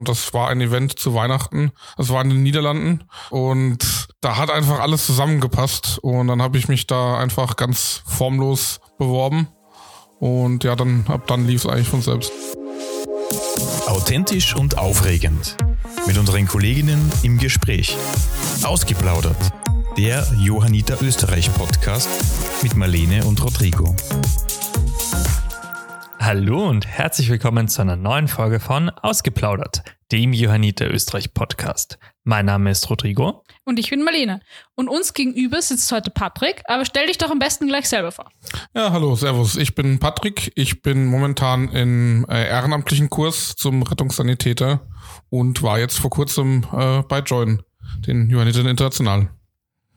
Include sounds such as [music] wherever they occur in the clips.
Das war ein Event zu Weihnachten. Das war in den Niederlanden und da hat einfach alles zusammengepasst und dann habe ich mich da einfach ganz formlos beworben und ja, dann ab dann lief es eigentlich von selbst. Authentisch und aufregend. Mit unseren Kolleginnen im Gespräch. Ausgeplaudert. Der Johanniter Österreich Podcast mit Marlene und Rodrigo. Hallo und herzlich willkommen zu einer neuen Folge von Ausgeplaudert, dem Johanniter Österreich Podcast. Mein Name ist Rodrigo. Und ich bin Marlene. Und uns gegenüber sitzt heute Patrick, aber stell dich doch am besten gleich selber vor. Ja, hallo, servus. Ich bin Patrick. Ich bin momentan im äh, ehrenamtlichen Kurs zum Rettungssanitäter und war jetzt vor kurzem äh, bei Join, den Johannitern International.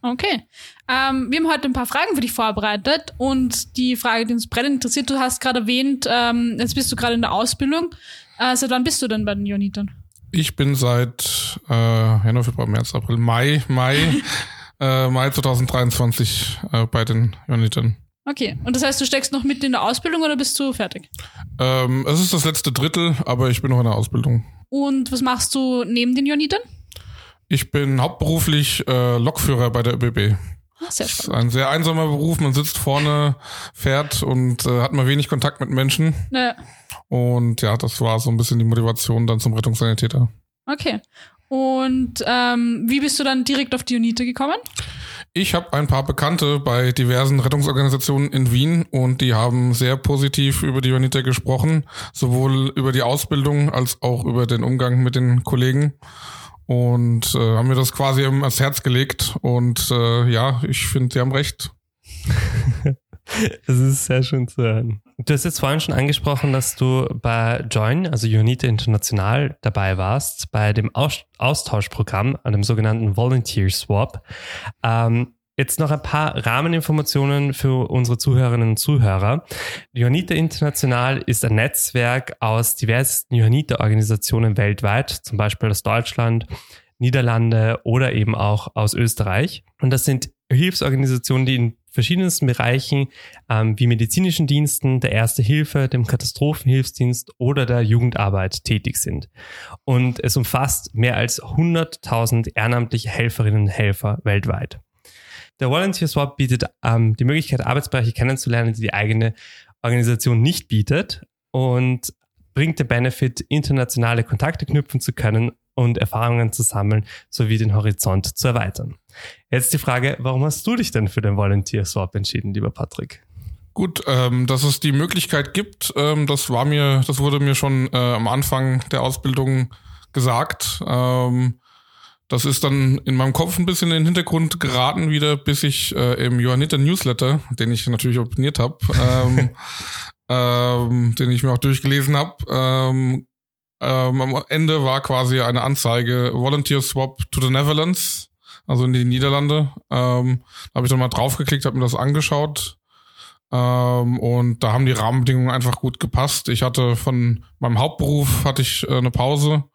Okay. Ähm, wir haben heute ein paar Fragen für dich vorbereitet und die Frage, die uns brennend interessiert, du hast gerade erwähnt, ähm, jetzt bist du gerade in der Ausbildung. Äh, seit wann bist du denn bei den Jonitern? Ich bin seit äh, Januar, Februar, März, April, Mai, Mai, [laughs] äh, Mai 2023 äh, bei den Jonitern. Okay, und das heißt, du steckst noch mit in der Ausbildung oder bist du fertig? Ähm, es ist das letzte Drittel, aber ich bin noch in der Ausbildung. Und was machst du neben den Jonitern? Ich bin hauptberuflich äh, Lokführer bei der ÖBB. Ach, sehr Das ist ein sehr einsamer Beruf. Man sitzt vorne, fährt und äh, hat mal wenig Kontakt mit Menschen. Naja, Und ja, das war so ein bisschen die Motivation dann zum Rettungssanitäter. okay. Und ähm, wie bist du dann direkt auf die Joniter gekommen? Ich habe ein paar Bekannte bei diversen Rettungsorganisationen in Wien und die haben sehr positiv über die Jonita gesprochen, sowohl über die Ausbildung als auch über den Umgang mit den Kollegen und äh, haben mir das quasi ans Herz gelegt und äh, ja, ich finde, sie haben recht. [laughs] Es ist sehr schön zu hören. Du hast jetzt vorhin schon angesprochen, dass du bei Join, also Unite International, dabei warst, bei dem Aus Austauschprogramm, dem sogenannten Volunteer Swap. Ähm, jetzt noch ein paar Rahmeninformationen für unsere Zuhörerinnen und Zuhörer. Johanniter International ist ein Netzwerk aus diversesten Johanniter-Organisationen weltweit, zum Beispiel aus Deutschland, Niederlande oder eben auch aus Österreich. Und das sind Hilfsorganisationen, die in verschiedensten Bereichen ähm, wie medizinischen Diensten, der Erste Hilfe, dem Katastrophenhilfsdienst oder der Jugendarbeit tätig sind. Und es umfasst mehr als 100.000 ehrenamtliche Helferinnen und Helfer weltweit. Der Volunteer Swap bietet ähm, die Möglichkeit, Arbeitsbereiche kennenzulernen, die die eigene Organisation nicht bietet und bringt den Benefit, internationale Kontakte knüpfen zu können und Erfahrungen zu sammeln, sowie den Horizont zu erweitern. Jetzt die Frage, warum hast du dich denn für den Volunteer Swap entschieden, lieber Patrick? Gut, ähm, dass es die Möglichkeit gibt, ähm, das war mir, das wurde mir schon äh, am Anfang der Ausbildung gesagt. Ähm, das ist dann in meinem Kopf ein bisschen in den Hintergrund geraten wieder, bis ich äh, im Johanniter Newsletter, den ich natürlich abonniert habe, ähm, [laughs] ähm, den ich mir auch durchgelesen habe, ähm, ähm, am Ende war quasi eine Anzeige Volunteer Swap to the Netherlands, also in die Niederlande. Ähm, da habe ich dann mal draufgeklickt, habe mir das angeschaut. Ähm, und da haben die Rahmenbedingungen einfach gut gepasst. Ich hatte von meinem Hauptberuf hatte ich äh, eine Pause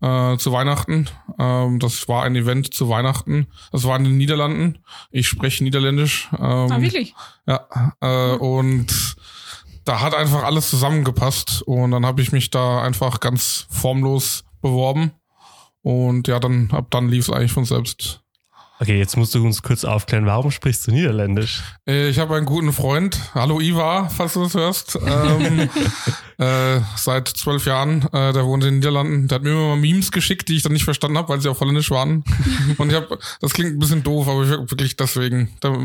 äh, zu Weihnachten. Ähm, das war ein Event zu Weihnachten. Das war in den Niederlanden. Ich spreche Niederländisch. Ähm, ah, wirklich? ja, äh, und da hat einfach alles zusammengepasst und dann habe ich mich da einfach ganz formlos beworben und ja, dann ab dann lief es eigentlich von selbst. Okay, jetzt musst du uns kurz aufklären, warum sprichst du Niederländisch? Äh, Ich habe einen guten Freund, hallo Ivar, falls du das hörst, ähm, [laughs] äh, seit zwölf Jahren, äh, der wohnt in den Niederlanden. Der hat mir immer mal Memes geschickt, die ich dann nicht verstanden habe, weil sie auf Holländisch waren. [laughs] Und ich habe, das klingt ein bisschen doof, aber ich hab wirklich deswegen da,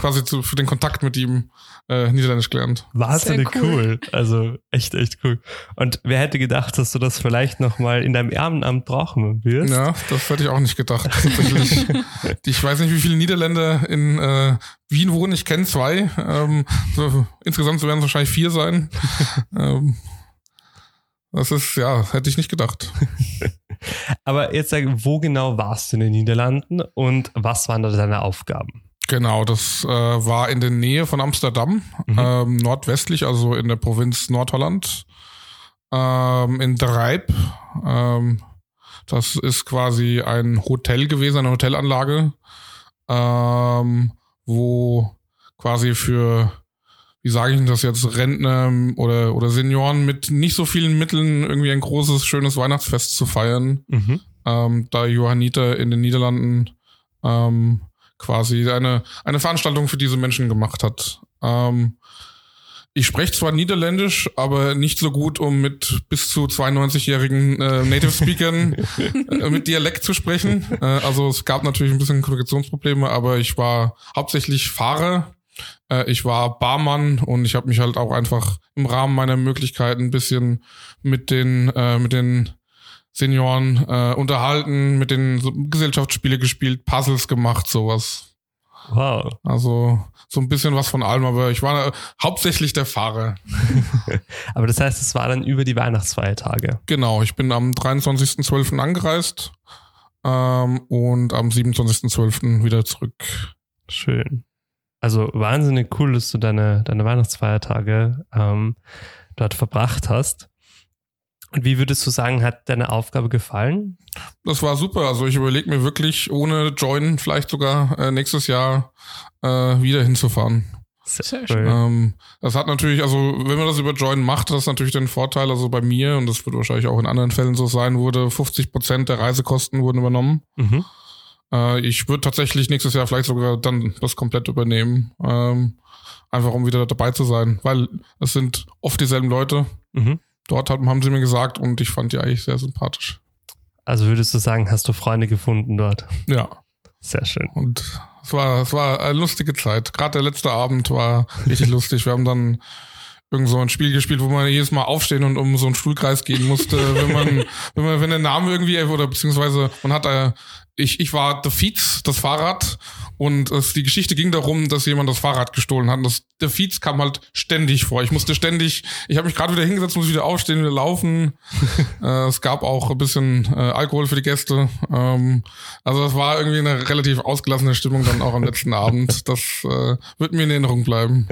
quasi zu, für den Kontakt mit ihm äh, Niederländisch gelernt. Wahnsinnig cool. cool. Also echt, echt cool. Und wer hätte gedacht, dass du das vielleicht nochmal in deinem Ehrenamt brauchen wirst? Ja, das hätte ich auch nicht gedacht. [laughs] Ich weiß nicht, wie viele Niederländer in äh, Wien wohnen. Ich kenne zwei. Ähm, so, insgesamt werden es wahrscheinlich vier sein. [laughs] ähm, das ist, ja, hätte ich nicht gedacht. [laughs] Aber jetzt sag, wo genau warst du in den Niederlanden und was waren da deine Aufgaben? Genau, das äh, war in der Nähe von Amsterdam, Mhm. ähm, nordwestlich, also in der Provinz Nordholland, ähm, in Dreib. Ähm, das ist quasi ein Hotel gewesen, eine Hotelanlage, ähm, wo quasi für wie sage ich denn das jetzt, Rentner oder, oder Senioren mit nicht so vielen Mitteln irgendwie ein großes, schönes Weihnachtsfest zu feiern. Mhm. Ähm, da Johanniter in den Niederlanden ähm, quasi eine, eine Veranstaltung für diese Menschen gemacht hat. Ähm, ich spreche zwar Niederländisch, aber nicht so gut, um mit bis zu 92-jährigen äh, Native Speakern [laughs] äh, mit Dialekt zu sprechen. Äh, also es gab natürlich ein bisschen Kommunikationsprobleme, aber ich war hauptsächlich Fahrer. Äh, ich war Barmann und ich habe mich halt auch einfach im Rahmen meiner Möglichkeiten ein bisschen mit den äh, mit den Senioren äh, unterhalten, mit den so Gesellschaftsspiele gespielt, Puzzles gemacht, sowas. Wow. Also so ein bisschen was von allem, aber ich war hauptsächlich der Fahrer. [laughs] Aber das heißt, es war dann über die Weihnachtsfeiertage. Genau, ich bin am 23.12. angereist ähm, und am 27.12. wieder zurück. Schön. Also wahnsinnig cool, dass du deine, deine Weihnachtsfeiertage ähm, dort verbracht hast. Und wie würdest du sagen, hat deine Aufgabe gefallen? Das war super. Also ich überlege mir wirklich, ohne Join vielleicht sogar äh, nächstes Jahr äh, wieder hinzufahren. Sehr cool. Ähm, das hat natürlich, also wenn man das über Join macht, das ist natürlich den Vorteil, also bei mir, und das wird wahrscheinlich auch in anderen Fällen so sein, wurde 50 Prozent der Reisekosten wurden übernommen. Mhm. Äh, ich würde tatsächlich nächstes Jahr vielleicht sogar dann das komplett übernehmen. Ähm, einfach um wieder dabei zu sein, weil es sind oft dieselben Leute. Mhm. Dort haben sie mir gesagt und ich fand die eigentlich sehr sympathisch. Also würdest du sagen, hast du Freunde gefunden dort? Ja, Sehr schön. und es war, es war eine lustige Zeit. Gerade der letzte Abend war richtig [laughs] lustig. Wir haben dann irgend so ein Spiel gespielt, wo man jedes Mal aufstehen und um so einen Stuhlkreis gehen musste, wenn man, [laughs] wenn man, wenn der Name irgendwie, oder beziehungsweise man hat, äh, ich, ich war The Feeds, das Fahrrad, und es, die Geschichte ging darum, dass jemand das Fahrrad gestohlen hat. Und das, der Feeds kam halt ständig vor. Ich musste ständig, ich habe mich gerade wieder hingesetzt, muss wieder aufstehen, wieder laufen. [laughs] äh, es gab auch ein bisschen äh, Alkohol für die Gäste. Ähm, also das war irgendwie eine relativ ausgelassene Stimmung dann auch am [laughs] letzten Abend. Das äh, wird mir in Erinnerung bleiben.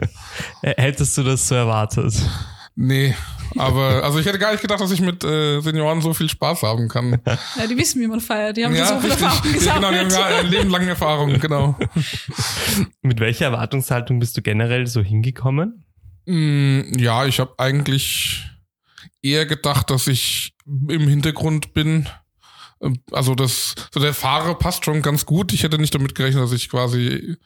Hättest du das so erwartet? Nee, aber also ich hätte gar nicht gedacht, dass ich mit äh, Senioren so viel Spaß haben kann. [laughs] Ja, die wissen, wie man feiert. Die haben ja, so viel Erfahrung Ja, genau, die haben gesammelt. ja eine lebenlange Erfahrung, genau. [laughs] Mit welcher Erwartungshaltung bist du generell so hingekommen? Mm, Ja, ich habe eigentlich eher gedacht, dass ich im Hintergrund bin. Ähm, Also das, so der Fahrer passt schon ganz gut. Ich hätte nicht damit gerechnet, dass ich quasi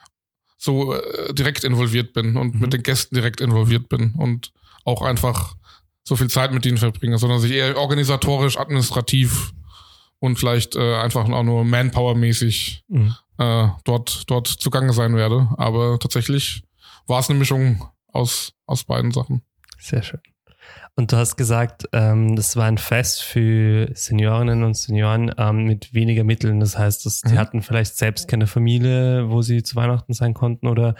so äh, direkt involviert bin und Mhm. mit den Gästen direkt involviert bin und auch einfach so viel Zeit mit ihnen verbringe, sondern dass ich eher organisatorisch, administrativ und vielleicht äh, einfach auch nur Manpower-mäßig Mhm. äh, dort, dort zugange sein werde. Aber tatsächlich war es eine Mischung aus, aus beiden Sachen. Sehr schön. Und du hast gesagt, ähm, das war ein Fest für Seniorinnen und Senioren ähm, mit weniger Mitteln. Das heißt, dass die Mhm. hatten vielleicht selbst keine Familie, wo sie zu Weihnachten sein konnten oder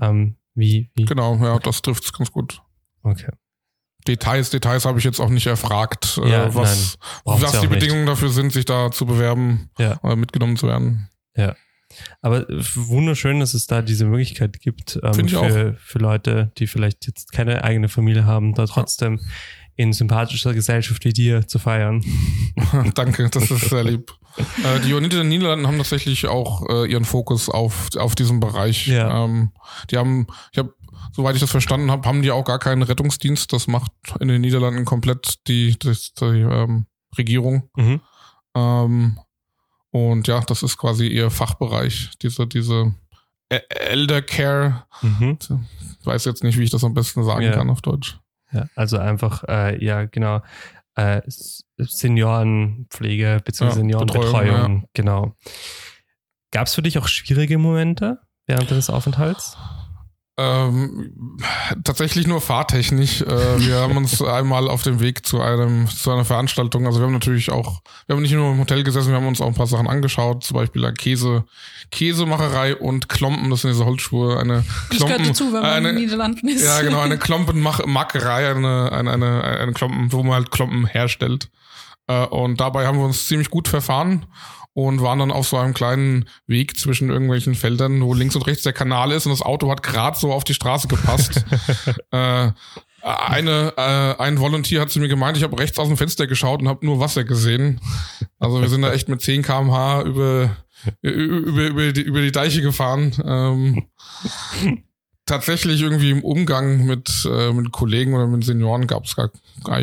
ähm, wie, wie? Genau, ja, das trifft es ganz gut. Okay. Details, Details habe ich jetzt auch nicht erfragt, Ja, äh, was, Braucht's was ja die auch nicht. Bedingungen dafür sind, sich da zu bewerben Ja. oder mitgenommen zu werden. Aber wunderschön, dass es da diese Möglichkeit gibt ähm, für, für Leute, die vielleicht jetzt keine eigene Familie haben, da trotzdem in sympathischer Gesellschaft wie dir zu feiern. [laughs] Danke, das ist sehr lieb. [laughs] äh, die Unite der Niederlanden haben tatsächlich auch äh, ihren Fokus auf, auf diesem Bereich. Ja. Ähm, die haben, ich habe, soweit ich das verstanden habe, haben die auch gar keinen Rettungsdienst. Das macht in den Niederlanden komplett die, das, die ähm, Regierung. Mhm. Ähm, und ja, das ist quasi ihr Fachbereich, diese, diese E- Elder Care. Mhm. Ich weiß jetzt nicht, wie ich das am besten sagen Ja. kann auf Deutsch. Ja, also einfach, äh, ja, genau, äh, Seniorenpflege bzw. Ja, Seniorenbetreuung, Betreuung, genau. Gab es für dich auch schwierige Momente während des Aufenthalts? Ähm, tatsächlich nur fahrtechnisch. Äh, wir haben uns [laughs] einmal auf dem Weg zu einem zu einer Veranstaltung, also wir haben natürlich auch, wir haben nicht nur im Hotel gesessen, wir haben uns auch ein paar Sachen angeschaut, zum Beispiel eine Käse, Käsemacherei und Klompen, das sind diese Holzschuhe, eine Das gehört Klompen, dazu, wenn man in den eine, Niederlanden ist. ja genau, eine [laughs] Klompenmackerei, eine, eine, eine, eine Klompen, wo man halt Klompen herstellt. Äh, und dabei haben wir uns ziemlich gut verfahren und waren dann auf so einem kleinen Weg zwischen irgendwelchen Feldern, wo links und rechts der Kanal ist und das Auto hat gerade so auf die Straße gepasst. [laughs] äh, eine, äh, ein Volunteer hat zu mir gemeint, ich habe rechts aus dem Fenster geschaut und habe nur Wasser gesehen. Also wir sind da echt mit 10 km/h über, über, über, die, über die Deiche gefahren. Ähm, tatsächlich irgendwie im Umgang mit, äh, mit Kollegen oder mit Senioren gab es gar, gar,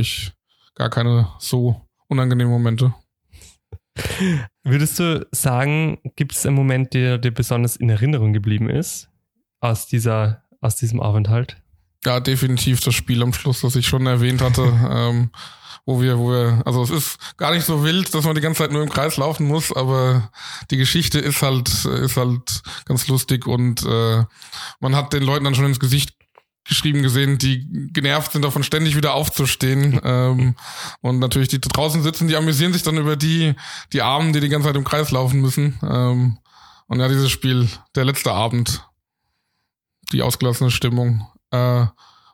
gar keine so unangenehmen Momente. Würdest du sagen, gibt es einen Moment, der dir besonders in Erinnerung geblieben ist aus, dieser, aus diesem Aufenthalt? Ja, definitiv das Spiel am Schluss, das ich schon erwähnt hatte, [laughs] ähm, wo wir, wo wir, also es ist gar nicht so wild, dass man die ganze Zeit nur im Kreis laufen muss, aber die Geschichte ist halt, ist halt ganz lustig und äh, man hat den Leuten dann schon ins Gesicht geschrieben gesehen, die genervt sind davon ständig wieder aufzustehen. [laughs] ähm, und natürlich die draußen sitzen, die amüsieren sich dann über die, die Armen, die die ganze Zeit im Kreis laufen müssen. Ähm, und ja, dieses Spiel, der letzte Abend, die ausgelassene Stimmung. Äh,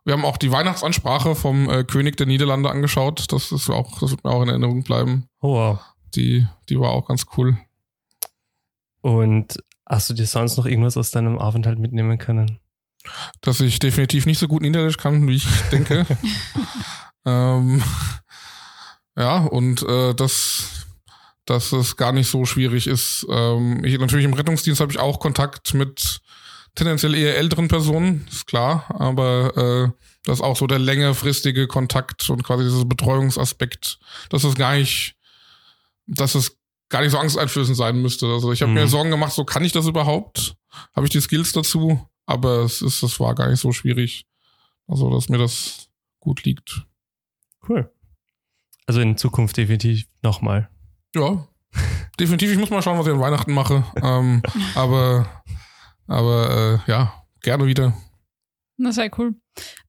wir haben auch die Weihnachtsansprache vom äh, König der Niederlande angeschaut. Das ist auch, das wird mir auch in Erinnerung bleiben. Oh, wow. Die, die war auch ganz cool. Und hast du dir sonst noch irgendwas aus deinem Aufenthalt mitnehmen können? Dass ich definitiv nicht so gut Niederländisch kann, wie ich denke. [laughs] ähm, ja, und äh, dass, dass es gar nicht so schwierig ist. Ähm, ich, natürlich im Rettungsdienst habe ich auch Kontakt mit tendenziell eher älteren Personen, ist klar, aber äh, das ist auch so der längerfristige Kontakt und quasi dieser Betreuungsaspekt, dass es gar nicht, dass es gar nicht so angsteinflößend sein müsste. Also ich habe mhm. mir Sorgen gemacht, so kann ich das überhaupt? Habe ich die Skills dazu? Aber es ist, es war gar nicht so schwierig. Also, dass mir das gut liegt. Cool. Also in Zukunft definitiv nochmal. Ja, [laughs] definitiv. Ich muss mal schauen, was ich an Weihnachten mache. ähm, aber, aber äh, ja, gerne wieder. Das sei cool.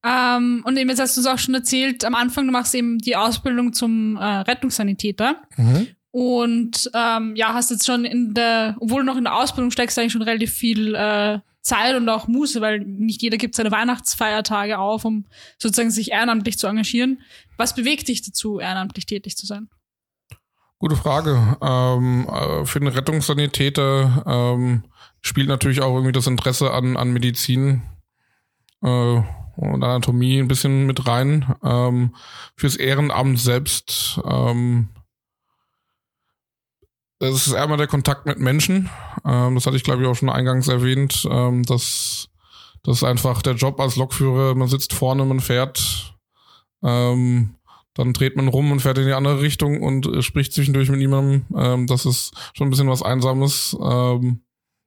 Ähm, und eben jetzt hast du es auch schon erzählt, am Anfang, du machst eben die Ausbildung zum äh, Rettungssanitäter. Mhm. Und ähm, ja, hast jetzt schon in der, obwohl du noch in der Ausbildung steckst, eigentlich schon relativ viel äh, Zeit und auch Muße, weil nicht jeder gibt seine Weihnachtsfeiertage auf, um sozusagen sich ehrenamtlich zu engagieren. Was bewegt dich dazu, ehrenamtlich tätig zu sein? Gute Frage. Ähm, äh, für den Rettungssanitäter ähm, spielt natürlich auch irgendwie das Interesse an, an Medizin äh, und Anatomie ein bisschen mit rein. Ähm, fürs Ehrenamt selbst ähm, das ist einmal der Kontakt mit Menschen. Ähm, das hatte ich, glaube ich, auch schon eingangs erwähnt. Ähm, dass das ist einfach der Job als Lokführer. Man sitzt vorne, man fährt. Ähm, dann dreht man rum und fährt in die andere Richtung und äh, spricht zwischendurch mit niemandem. Ähm, das ist schon ein bisschen was Einsames. Ähm,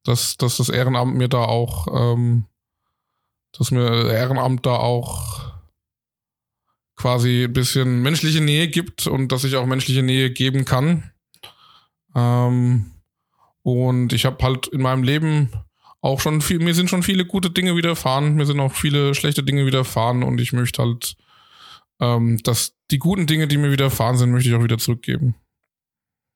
dass, dass das Ehrenamt mir da auch, ähm, dass mir Ehrenamt da auch quasi ein bisschen menschliche Nähe gibt und dass ich auch menschliche Nähe geben kann. Ähm, und ich habe halt in meinem Leben auch schon viel, mir sind schon viele gute Dinge widerfahren, mir sind auch viele schlechte Dinge widerfahren und ich möchte halt, ähm, dass die guten Dinge, die mir widerfahren sind, möchte ich auch wieder zurückgeben.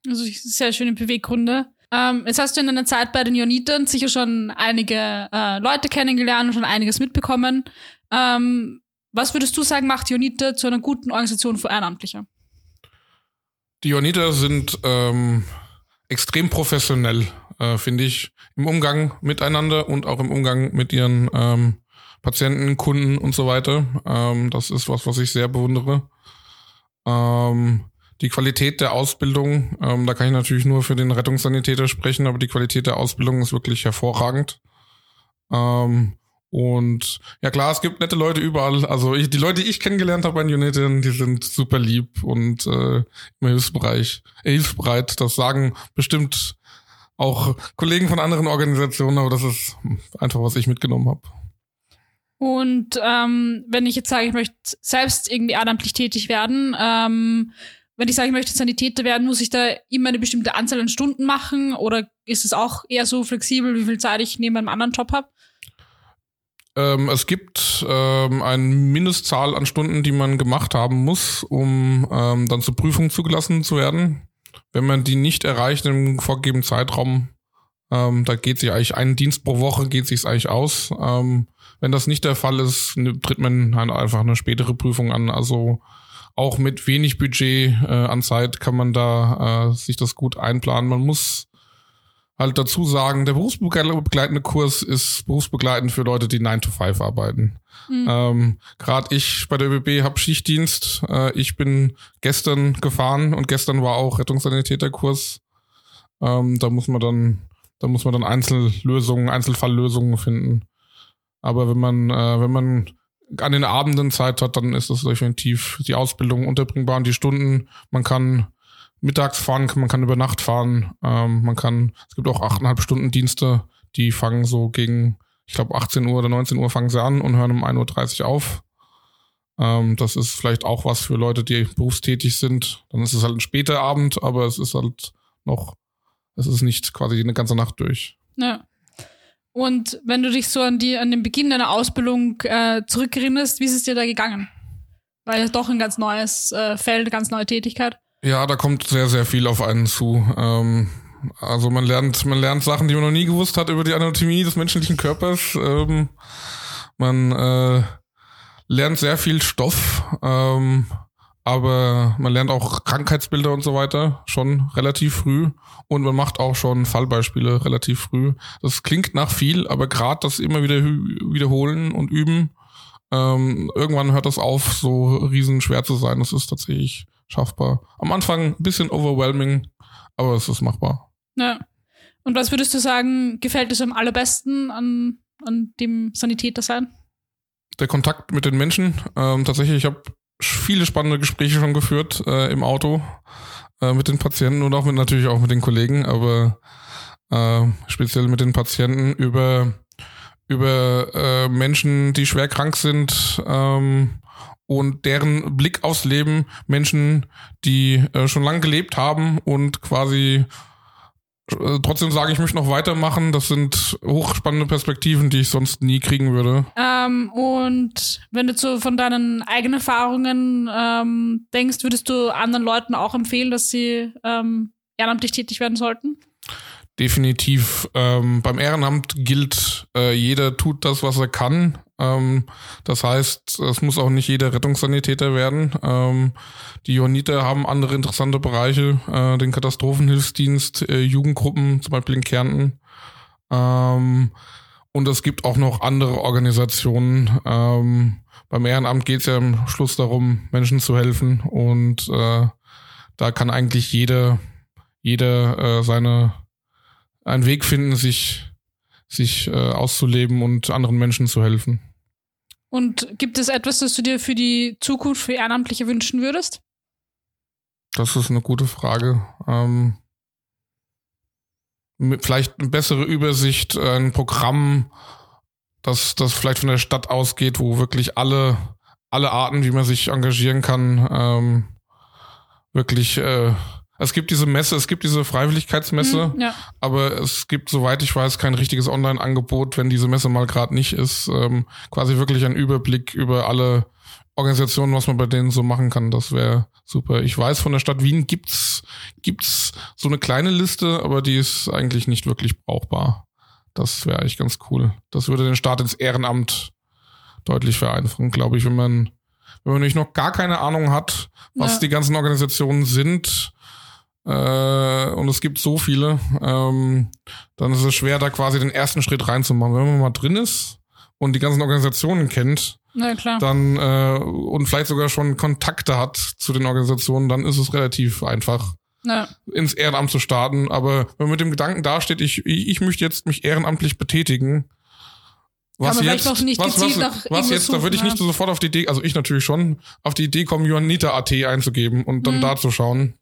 Also sehr schöne Beweggründe. Ähm, jetzt hast du in deiner Zeit bei den Jonitern sicher schon einige äh, Leute kennengelernt und schon einiges mitbekommen. Ähm, was würdest du sagen, macht Joniter zu einer guten Organisation für Ehrenamtliche? Die Joniter sind ähm, extrem professionell, äh, finde ich, im Umgang miteinander und auch im Umgang mit ihren ähm, Patienten, Kunden und so weiter. Ähm, das ist was, was ich sehr bewundere. Ähm, die Qualität der Ausbildung, ähm, da kann ich natürlich nur für den Rettungssanitäter sprechen, aber die Qualität der Ausbildung ist wirklich hervorragend. Ähm, und ja klar, es gibt nette Leute überall. Also ich, die Leute, die ich kennengelernt habe bei United, die sind super lieb und äh, immer hilfsbereit. Hilfsbereit. Das sagen bestimmt auch Kollegen von anderen Organisationen, aber das ist einfach, was ich mitgenommen habe. Und ähm, wenn ich jetzt sage, ich möchte selbst irgendwie ehrenamtlich tätig werden, ähm, wenn ich sage, ich möchte Sanitäter werden, muss ich da immer eine bestimmte Anzahl an Stunden machen oder ist es auch eher so flexibel, wie viel Zeit ich neben einem anderen Job habe? Ähm, es gibt ähm, eine Mindestzahl an Stunden, die man gemacht haben muss, um ähm, dann zur Prüfung zugelassen zu werden. Wenn man die nicht erreicht im vorgegebenen Zeitraum, ähm, da geht sich eigentlich ein Dienst pro Woche geht sich eigentlich aus. Ähm, wenn das nicht der Fall ist, ne, tritt man halt einfach eine spätere Prüfung an. Also auch mit wenig Budget äh, an Zeit kann man da äh, sich das gut einplanen. Man muss halt dazu sagen, der berufsbegleitende Kurs ist berufsbegleitend für Leute, die 9 to 5 arbeiten. Mhm. Ähm, Gerade ich bei der ÖBB habe Schichtdienst. Äh, ich bin gestern gefahren und gestern war auch Rettungssanitäterkurs. Ähm, da muss man dann, da muss man dann Einzellösungen, Einzelfalllösungen finden. Aber wenn man, äh, wenn man an den Abenden Zeit hat, dann ist das definitiv die Ausbildung unterbringbar und die Stunden. Man kann mittags fahren, man kann über Nacht fahren, ähm, man kann, es gibt auch achteinhalb Stunden Dienste, die fangen so gegen, ich glaube 18 Uhr oder 19 Uhr fangen sie an und hören um 1.30 Uhr auf. Ähm, das ist vielleicht auch was für Leute, die berufstätig sind. Dann ist es halt ein später Abend, aber es ist halt noch, es ist nicht quasi eine ganze Nacht durch. Ja. Und wenn du dich so an die an den Beginn deiner Ausbildung äh, zurückerinnerst, wie ist es dir da gegangen? Weil es doch ein ganz neues äh, Feld, ganz neue Tätigkeit. Ja, da kommt sehr, sehr viel auf einen zu. Ähm, also man lernt, man lernt Sachen, die man noch nie gewusst hat über die Anatomie des menschlichen Körpers. Ähm, man äh, lernt sehr viel Stoff, ähm, aber man lernt auch Krankheitsbilder und so weiter schon relativ früh und man macht auch schon Fallbeispiele relativ früh. Das klingt nach viel, aber gerade das immer wieder wiederholen und üben, ähm, irgendwann hört das auf, so riesen schwer zu sein. Das ist tatsächlich schaffbar. Am Anfang ein bisschen overwhelming, aber es ist machbar. Ja. Und was würdest du sagen, gefällt dir am allerbesten an, an dem Sanitäter sein? Der Kontakt mit den Menschen. Ähm, tatsächlich, ich habe viele spannende Gespräche schon geführt äh, im Auto äh, mit den Patienten und auch mit natürlich auch mit den Kollegen, aber äh, speziell mit den Patienten über über äh, Menschen, die schwer krank sind ähm, und deren Blick aufs Leben, Menschen, die äh, schon lange gelebt haben und quasi äh, trotzdem sagen, ich möchte noch weitermachen. Das sind hochspannende Perspektiven, die ich sonst nie kriegen würde. Ähm, und wenn du so von deinen eigenen Erfahrungen ähm, denkst, würdest du anderen Leuten auch empfehlen, dass sie ähm, ehrenamtlich tätig werden sollten? Definitiv. Ähm, beim Ehrenamt gilt, äh, jeder tut das, was er kann. Ähm, das heißt, es muss auch nicht jeder Rettungssanitäter werden. Ähm, die Johanniter haben andere interessante Bereiche, äh, den Katastrophenhilfsdienst, äh, Jugendgruppen, zum Beispiel in Kärnten. Ähm, und es gibt auch noch andere Organisationen. Ähm, beim Ehrenamt geht es ja am Schluss darum, Menschen zu helfen. Und äh, da kann eigentlich jeder, jeder äh, seine einen Weg finden, sich sich äh, auszuleben und anderen Menschen zu helfen. Und gibt es etwas, das du dir für die Zukunft für Ehrenamtliche wünschen würdest? Das ist eine gute Frage. Ähm, vielleicht eine bessere Übersicht, äh, ein Programm, das, das vielleicht von der Stadt ausgeht, wo wirklich alle, alle Arten, wie man sich engagieren kann, ähm, wirklich äh, es gibt diese Messe, es gibt diese Freiwilligkeitsmesse, mhm, ja. aber es gibt, soweit ich weiß, kein richtiges Online-Angebot, wenn diese Messe mal gerade nicht ist. Ähm, quasi wirklich ein Überblick über alle Organisationen, was man bei denen so machen kann. Das wäre super. Ich weiß, von der Stadt Wien gibt's gibt's so eine kleine Liste, aber die ist eigentlich nicht wirklich brauchbar. Das wäre eigentlich ganz cool. Das würde den Start ins Ehrenamt deutlich vereinfachen, glaube ich, wenn man wenn man nämlich noch gar keine Ahnung hat, was ja. die ganzen Organisationen sind, äh, und es gibt so viele, ähm, dann ist es schwer, da quasi den ersten Schritt reinzumachen. Wenn man mal drin ist und die ganzen Organisationen kennt, Na klar. dann äh, und vielleicht sogar schon Kontakte hat zu den Organisationen, dann ist es relativ einfach. Ja. ins Ehrenamt zu starten, aber wenn man mit dem Gedanken dasteht, ich, ich, ich möchte jetzt mich ehrenamtlich betätigen, was aber jetzt, was, was, was, jetzt, da würde ich nicht sofort auf die Idee, also ich natürlich schon, auf die Idee kommen, Johannita.at einzugeben und dann mhm. da zu schauen.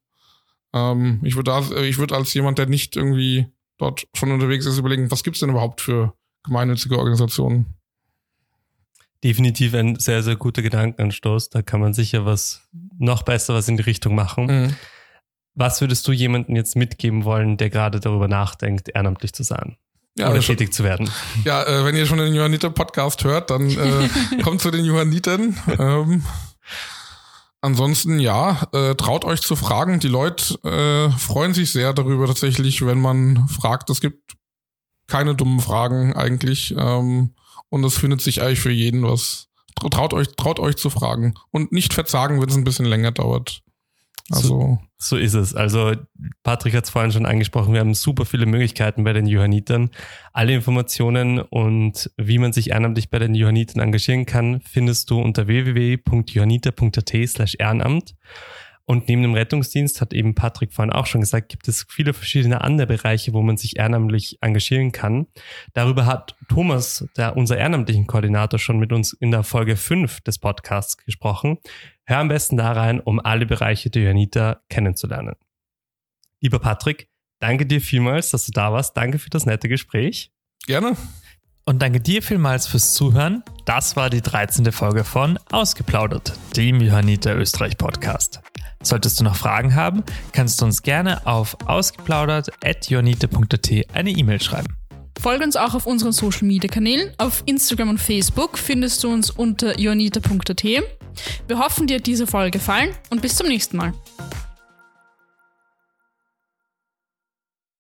Ähm, ich würde ich würde als jemand, der nicht irgendwie dort schon unterwegs ist, überlegen, was gibt's denn überhaupt für gemeinnützige Organisationen? Definitiv ein sehr, sehr guter Gedankenanstoß. Da kann man sicher was noch besser was in die Richtung machen. Mhm. Was würdest du jemandem jetzt mitgeben wollen, der gerade darüber nachdenkt, ehrenamtlich zu sein? Ja, oder tätig zu werden. Ja, äh, wenn ihr schon den Johanniter Podcast hört, dann äh, [laughs] kommt zu den Johannitern. Ähm, Ansonsten ja, äh, traut euch zu fragen. Die Leute äh, freuen sich sehr darüber tatsächlich, wenn man fragt. Es gibt keine dummen Fragen eigentlich. Ähm, und es findet sich eigentlich für jeden was. Traut euch, traut euch zu fragen. Und nicht verzagen, wenn es ein bisschen länger dauert. Also. So, so ist es. Also Patrick hat es vorhin schon angesprochen, wir haben super viele Möglichkeiten bei den Johannitern. Alle Informationen und wie man sich ehrenamtlich bei den Johannitern engagieren kann, findest du unter www.johanniter.at slash Ehrenamt. Und neben dem Rettungsdienst, hat eben Patrick vorhin auch schon gesagt, gibt es viele verschiedene andere Bereiche, wo man sich ehrenamtlich engagieren kann. Darüber hat Thomas, der unser ehrenamtlichen Koordinator, schon mit uns in der Folge 5 des Podcasts gesprochen. Hör am besten da rein, um alle Bereiche der Janita kennenzulernen. Lieber Patrick, danke dir vielmals, dass du da warst. Danke für das nette Gespräch. Gerne. Und danke dir vielmals fürs Zuhören. Das war die 13. Folge von Ausgeplaudert, dem Johanniter Österreich Podcast. Solltest du noch Fragen haben, kannst du uns gerne auf ausgeplaudert.johanniter.at eine E-Mail schreiben. Folge uns auch auf unseren Social Media Kanälen. Auf Instagram und Facebook findest du uns unter johanniter.at. Wir hoffen, dir hat diese Folge gefallen und bis zum nächsten Mal.